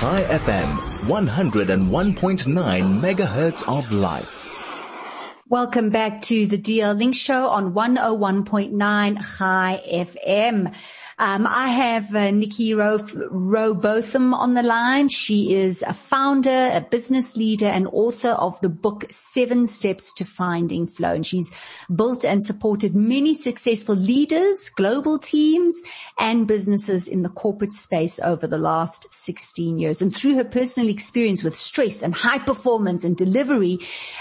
High FM, 101.9 megahertz of life. Welcome back to the DL Link Show on 101.9 High FM. Um, I have uh, Nicky Rowbotham on the line. She is a founder, a business leader, and author of the book Seven Steps to Finding Flow. And she's built and supported many successful leaders, global teams, and businesses in the corporate space over the last 16 years. And through her personal experience with stress and high performance and delivery,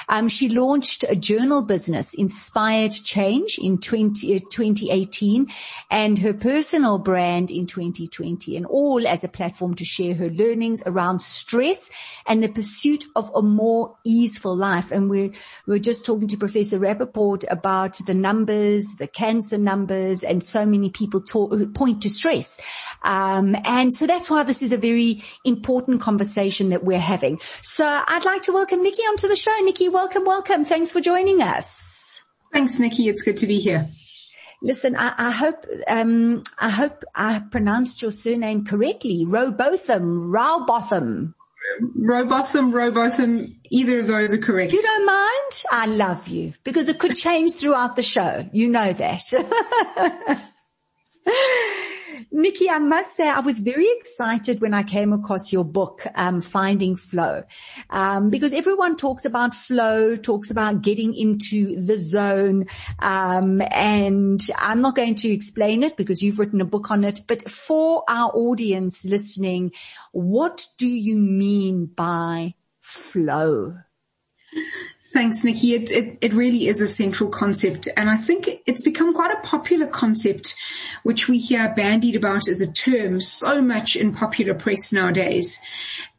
um, she launched a journal business, Inspired Change, in 20, uh, 2018, and her personal personal brand in 2020 and all as a platform to share her learnings around stress and the pursuit of a more easeful life. And we're, we're just talking to Professor Rappaport about the numbers, the cancer numbers, and so many people talk, point to stress. Um, and so that's why this is a very important conversation that we're having. So I'd like to welcome Nikki onto the show. Nikki, welcome, welcome. Thanks for joining us. Thanks, Nikki. It's good to be here. Listen, I, I hope um, I hope I pronounced your surname correctly. Robotham, Rowbotham. Robotham, Rowbotham, either of those are correct. You don't mind? I love you because it could change throughout the show. You know that. Nikki, I must say I was very excited when I came across your book, um, Finding Flow, um, because everyone talks about flow, talks about getting into the zone, um, and I'm not going to explain it because you've written a book on it. But for our audience listening, what do you mean by flow? Thanks, Nikki. It, it, it, really is a central concept. And I think it's become quite a popular concept, which we hear bandied about as a term so much in popular press nowadays.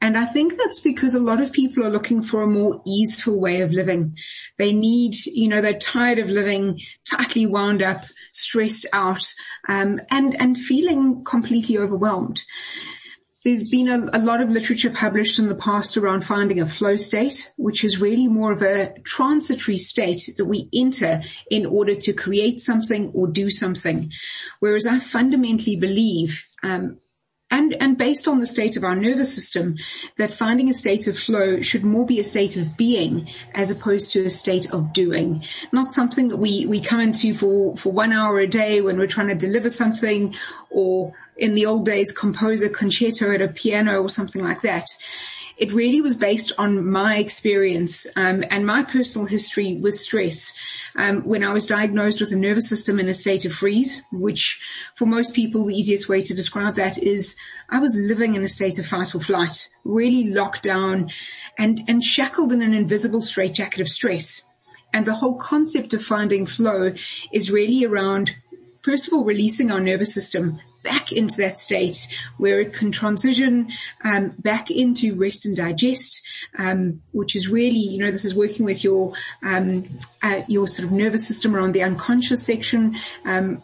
And I think that's because a lot of people are looking for a more easeful way of living. They need, you know, they're tired of living tightly wound up, stressed out, um, and, and feeling completely overwhelmed. There's been a, a, lot of literature published in the past around finding a flow state, which is really more of a transitory state that we enter in order to create something or do something. Whereas I fundamentally believe, um, and, and based on the state of our nervous system, that finding a state of flow should more be a state of being as opposed to a state of doing. Not something that we, we come into for, for one hour a day when we're trying to deliver something or in the old days compose a concerto at a piano or something like that. It really was based on my experience um, and my personal history with stress. Um, when I was diagnosed with a nervous system in a state of freeze, which for most people the easiest way to describe that is I was living in a state of fight or flight, really locked down and, and shackled in an invisible straitjacket of stress. And the whole concept of finding flow is really around first of all, releasing our nervous system back into that state where it can transition um, back into rest and digest, um, which is really, you know, this is working with your um, uh, your sort of nervous system around the unconscious section, um,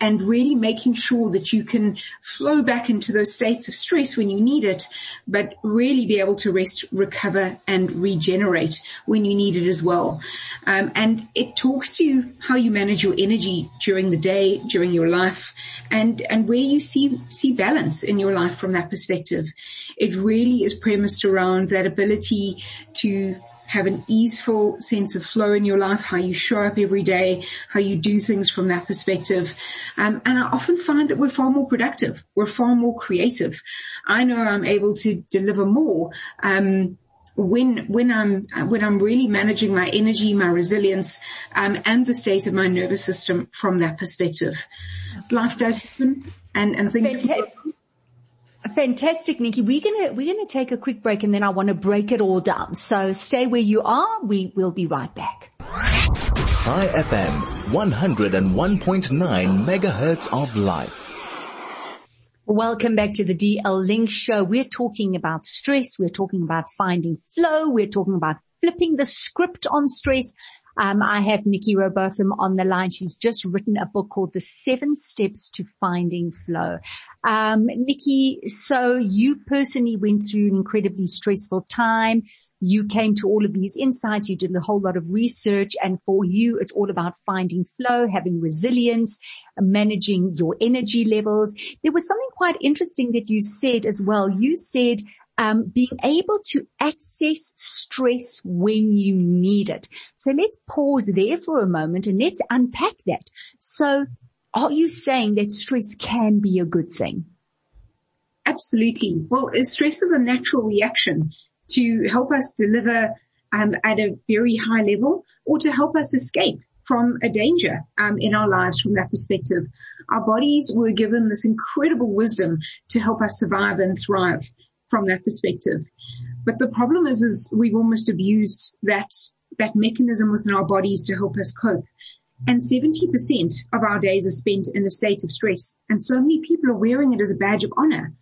and really making sure that you can flow back into those states of stress when you need it, but really be able to rest, recover and regenerate when you need it as well. Um, and it talks to you how you manage your energy during the day, during your life and, and where you see, see balance in your life from that perspective. It really is premised around that ability to have an easeful sense of flow in your life, how you show up every day, how you do things from that perspective. Um, and I often find that we're far more productive. We're far more creative. I know I'm able to deliver more, um, when when I'm when I'm really managing my energy, my resilience, um, and the state of my nervous system from that perspective. Life does happen, and and things. Fantastic, Nikki. We're gonna, we're gonna take a quick break and then I want to break it all down. So stay where you are. We will be right back. High FM, 101.9 megahertz of life. Welcome back to the DL Link show. We're talking about stress. We're talking about finding flow. We're talking about flipping the script on stress. Um, I have Nicky Rowbotham on the line. She's just written a book called The Seven Steps to Finding Flow. Um, Nikki, so you personally went through an incredibly stressful time. You came to all of these insights. You did a whole lot of research and for you, it's all about finding flow, having resilience, managing your energy levels. There was something quite interesting that you said as well. You said um, being able to access stress when you need it. So let's pause there for a moment and let's unpack that. So are you saying that stress can be a good thing? Absolutely. Well, stress is a natural reaction to help us deliver um, at a very high level or to help us escape from a danger um, in our lives from that perspective. Our bodies were given this incredible wisdom to help us survive and thrive from that perspective. But the problem is, is we've almost abused that, that mechanism within our bodies to help us cope. And 70% of our days are spent in a state of stress. And so many people are wearing it as a badge of honor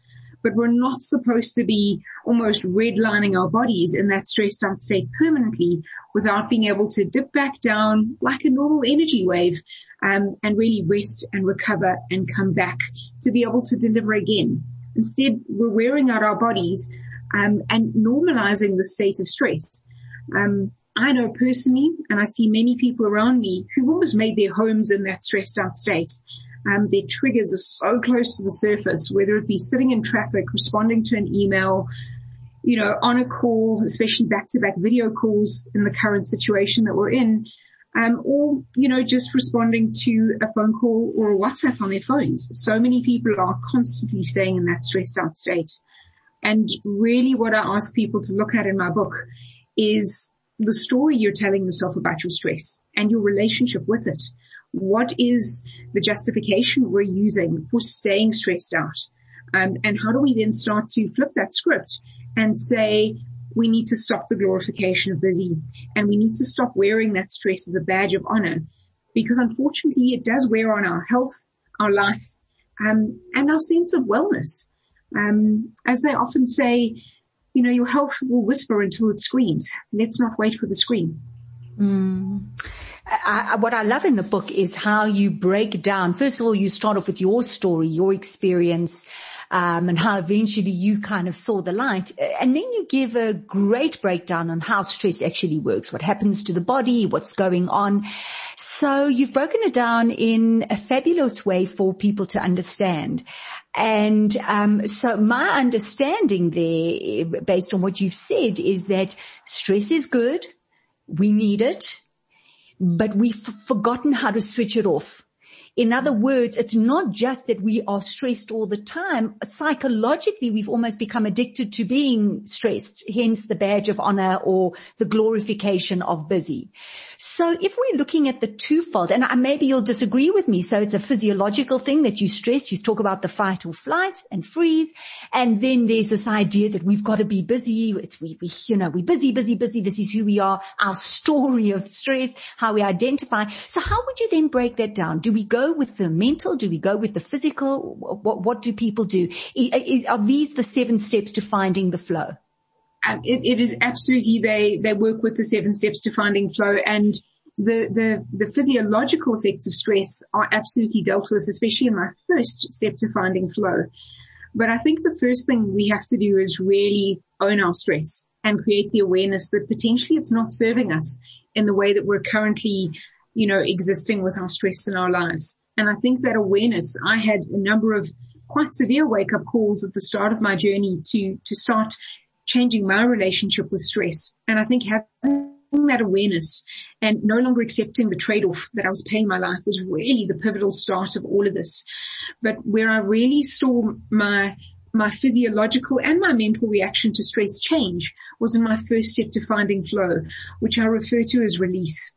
but we're not supposed to be almost redlining our bodies in that stressed out state permanently without being able to dip back down like a normal energy wave um, and really rest and recover and come back to be able to deliver again. Instead, we're wearing out our bodies um, and normalizing the state of stress. Um, I know personally, and I see many people around me who almost made their homes in that stressed out state. Um, their triggers are so close to the surface, whether it be sitting in traffic, responding to an email, you know, on a call, especially back to back video calls in the current situation that we're in, um, or, you know, just responding to a phone call or a WhatsApp on their phones. So many people are constantly staying in that stressed out state. And really what I ask people to look at in my book is the story you're telling yourself about your stress and your relationship with it. What is the justification we're using for staying stressed out? Um, and how do we then start to flip that script and say, we need to stop the glorification of busy and we need to stop wearing that stress as a badge of honor because unfortunately it does wear on our health, our life, um, and our sense of wellness. Um, as they often say, you know, your health will whisper until it screams. Let's not wait for the scream. Mm. I, what I love in the book is how you break down. First of all, you start off with your story, your experience, um, and how eventually you kind of saw the light. And then you give a great breakdown on how stress actually works, what happens to the body, what's going on. So you've broken it down in a fabulous way for people to understand. And um, so my understanding there, based on what you've said, is that stress is good. We need it but we've forgotten how to switch it off. In other words, it's not just that we are stressed all the time. Psychologically, we've almost become addicted to being stressed, hence the badge of honor or the glorification of busy. So if we're looking at the twofold, and maybe you'll disagree with me, so it's a physiological thing that you stress, you talk about the fight or flight and freeze, and then there's this idea that we've got to be busy, it's we, we you know, we're busy, busy, busy, this is who we are, our story of stress, how we identify. So how would you then break that down? Do we with the mental? Do we go with the physical? What, what do people do? Are these the seven steps to finding the flow? Um, it, it is absolutely they they work with the seven steps to finding flow and the, the, the physiological effects of stress are absolutely dealt with, especially in my first step to finding flow. But I think the first thing we have to do is really own our stress and create the awareness that potentially it's not serving us in the way that we're currently you know, existing with our stress in our lives. And I think that awareness, I had a number of quite severe wake up calls at the start of my journey to, to start changing my relationship with stress. And I think having that awareness and no longer accepting the trade-off that I was paying my life was really the pivotal start of all of this. But where I really saw my my physiological and my mental reaction to stress change was in my first step to finding flow, which I refer to as release.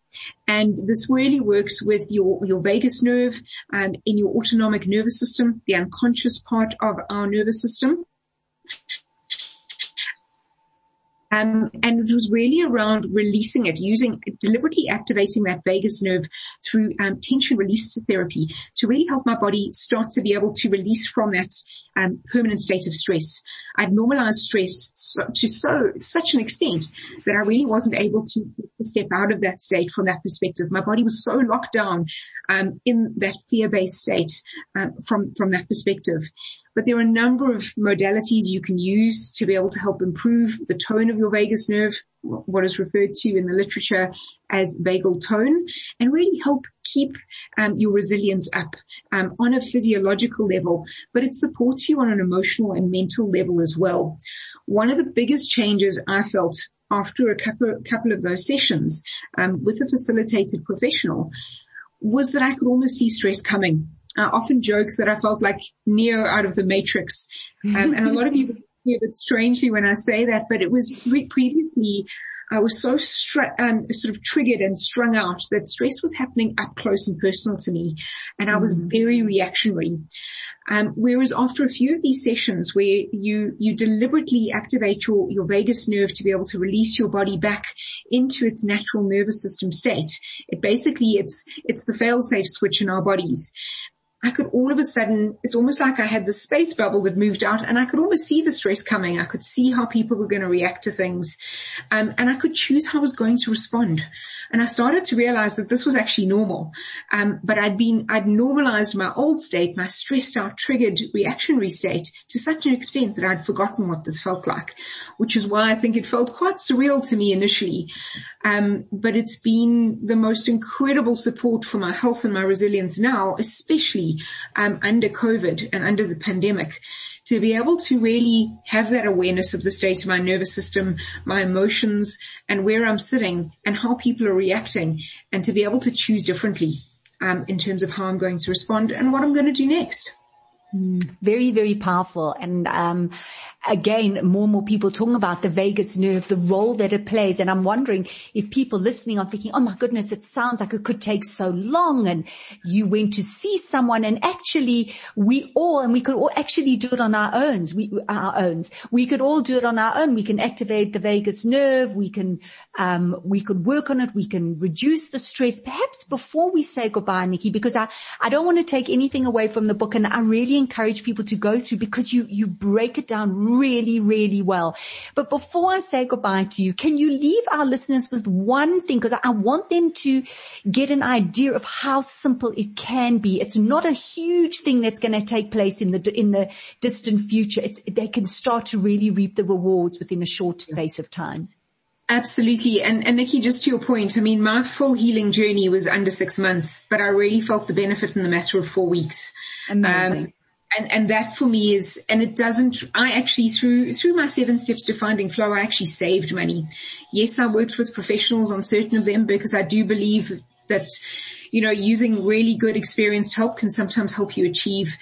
And this really works with your, your vagus nerve um, in your autonomic nervous system, the unconscious part of our nervous system. Um, and it was really around releasing it, using deliberately activating that vagus nerve through um, tension release therapy to really help my body start to be able to release from that um, permanent state of stress. I'd normalized stress so, to so such an extent that I really wasn't able to step out of that state from that perspective. My body was so locked down um, in that fear-based state uh, from from that perspective. But there are a number of modalities you can use to be able to help improve the tone of your vagus nerve, what is referred to in the literature as vagal tone, and really help keep um, your resilience up um, on a physiological level, but it supports you on an emotional and mental level as well. one of the biggest changes I felt after a couple, couple of those sessions um, with a facilitated professional was that I could almost see stress coming. I often jokes that I felt like Neo out of the Matrix, um, and a lot of people hear it strangely when I say that, but it was re- previously I was so um, sort of triggered and strung out that stress was happening up close and personal to me, and I was mm. very reactionary. Um, whereas after a few of these sessions where you you deliberately activate your your vagus nerve to be able to release your body back into its natural nervous system state, it basically it's it's the fail-safe switch in our bodies. I could all of a sudden, it's almost like I had the space bubble that moved out and I could almost see the stress coming. I could see how people were going to react to things. Um, and I could choose how I was going to respond. And I started to realize that this was actually normal. Um, but I'd been, I'd normalized my old state, my stressed out, triggered reactionary state to such an extent that I'd forgotten what this felt like, which is why I think it felt quite surreal to me initially. Um, but it's been the most incredible support for my health and my resilience now, especially um, under COVID and under the pandemic to be able to really have that awareness of the state of my nervous system, my emotions and where I'm sitting and how people are reacting and to be able to choose differently um, in terms of how I'm going to respond and what I'm going to do next. Very, very powerful. And, um, again, more and more people talking about the vagus nerve, the role that it plays. And I'm wondering if people listening are thinking, oh my goodness, it sounds like it could take so long. And you went to see someone and actually we all, and we could all actually do it on our own. We, our own. We could all do it on our own. We can activate the vagus nerve. We can, um, we could work on it. We can reduce the stress. Perhaps before we say goodbye, Nikki, because I, I don't want to take anything away from the book and I really encourage people to go through because you, you break it down really, really well. But before I say goodbye to you, can you leave our listeners with one thing? Cause I want them to get an idea of how simple it can be. It's not a huge thing that's going to take place in the, in the distant future. It's, they can start to really reap the rewards within a short space of time. Absolutely. And, and Nikki, just to your point, I mean, my full healing journey was under six months, but I really felt the benefit in the matter of four weeks. Amazing. Um, and, and that for me is, and it doesn't, I actually through, through my seven steps to finding flow, I actually saved money. Yes, I worked with professionals on certain of them because I do believe that, you know, using really good experienced help can sometimes help you achieve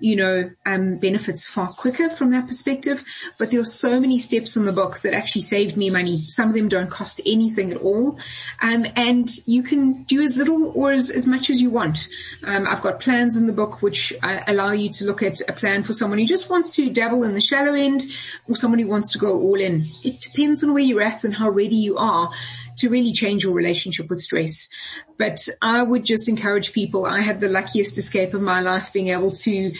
you know, um, benefits far quicker from that perspective. But there are so many steps in the book that actually saved me money. Some of them don't cost anything at all. Um, and you can do as little or as, as much as you want. Um, I've got plans in the book which uh, allow you to look at a plan for someone who just wants to dabble in the shallow end or someone who wants to go all in. It depends on where you're at and how ready you are to really change your relationship with stress. But I would just encourage people. I had the luckiest escape of my life being able to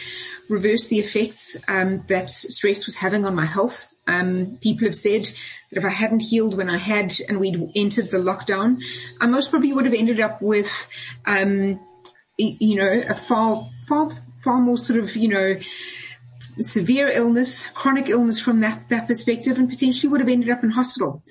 reverse the effects um, that stress was having on my health. Um, people have said that if I hadn't healed when I had and we'd entered the lockdown, I most probably would have ended up with, um, you know, a far, far, far more sort of, you know, severe illness, chronic illness from that, that perspective and potentially would have ended up in hospital.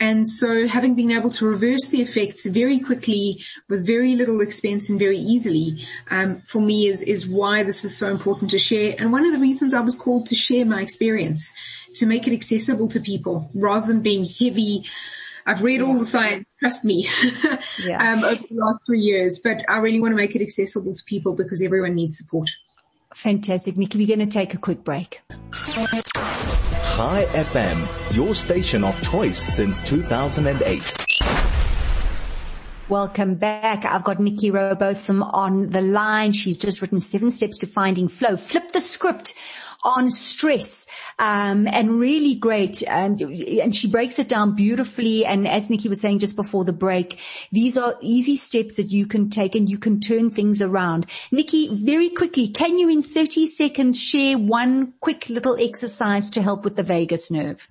And so having been able to reverse the effects very quickly with very little expense and very easily, um, for me is, is why this is so important to share. And one of the reasons I was called to share my experience, to make it accessible to people rather than being heavy, I've read all the science, trust me, yeah. um, over the last three years, but I really want to make it accessible to people because everyone needs support. Fantastic. Nikki, we're going to take a quick break. Hi FM, your station of choice since 2008. Welcome back. I've got Nicky Robotham on the line. She's just written seven steps to finding flow. Flip the script on stress, um, and really great. And, and she breaks it down beautifully. And as Nikki was saying just before the break, these are easy steps that you can take and you can turn things around. Nikki, very quickly, can you in 30 seconds share one quick little exercise to help with the vagus nerve?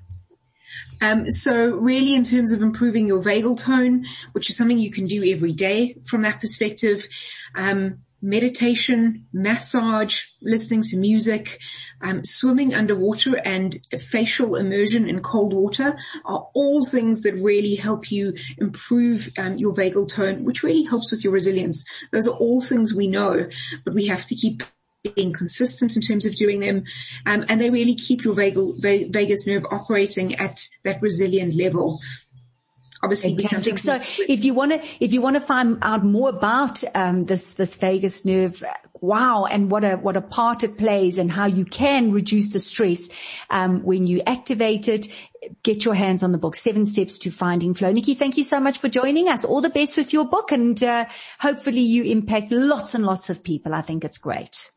Um, so really in terms of improving your vagal tone, which is something you can do every day from that perspective, um, meditation, massage, listening to music, um, swimming underwater and facial immersion in cold water are all things that really help you improve um, your vagal tone, which really helps with your resilience. Those are all things we know, but we have to keep being consistent in terms of doing them, um, and they really keep your vagal, vagus nerve operating at that resilient level obviously fantastic. So if you want to, if you want to find out more about um, this this vagus nerve, wow, and what a what a part it plays, and how you can reduce the stress um, when you activate it. Get your hands on the book, Seven Steps to Finding Flow. Nikki, thank you so much for joining us. All the best with your book, and uh, hopefully you impact lots and lots of people. I think it's great.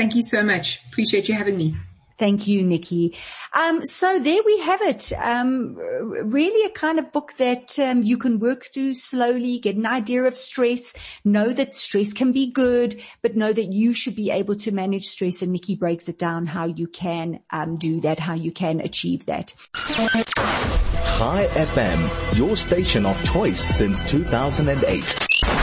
Thank you so much. Appreciate you having me. Thank you, Nikki. Um, so there we have it. Um, really a kind of book that um, you can work through slowly, get an idea of stress, know that stress can be good, but know that you should be able to manage stress. And Nikki breaks it down how you can um, do that, how you can achieve that. Hi FM, your station of choice since 2008.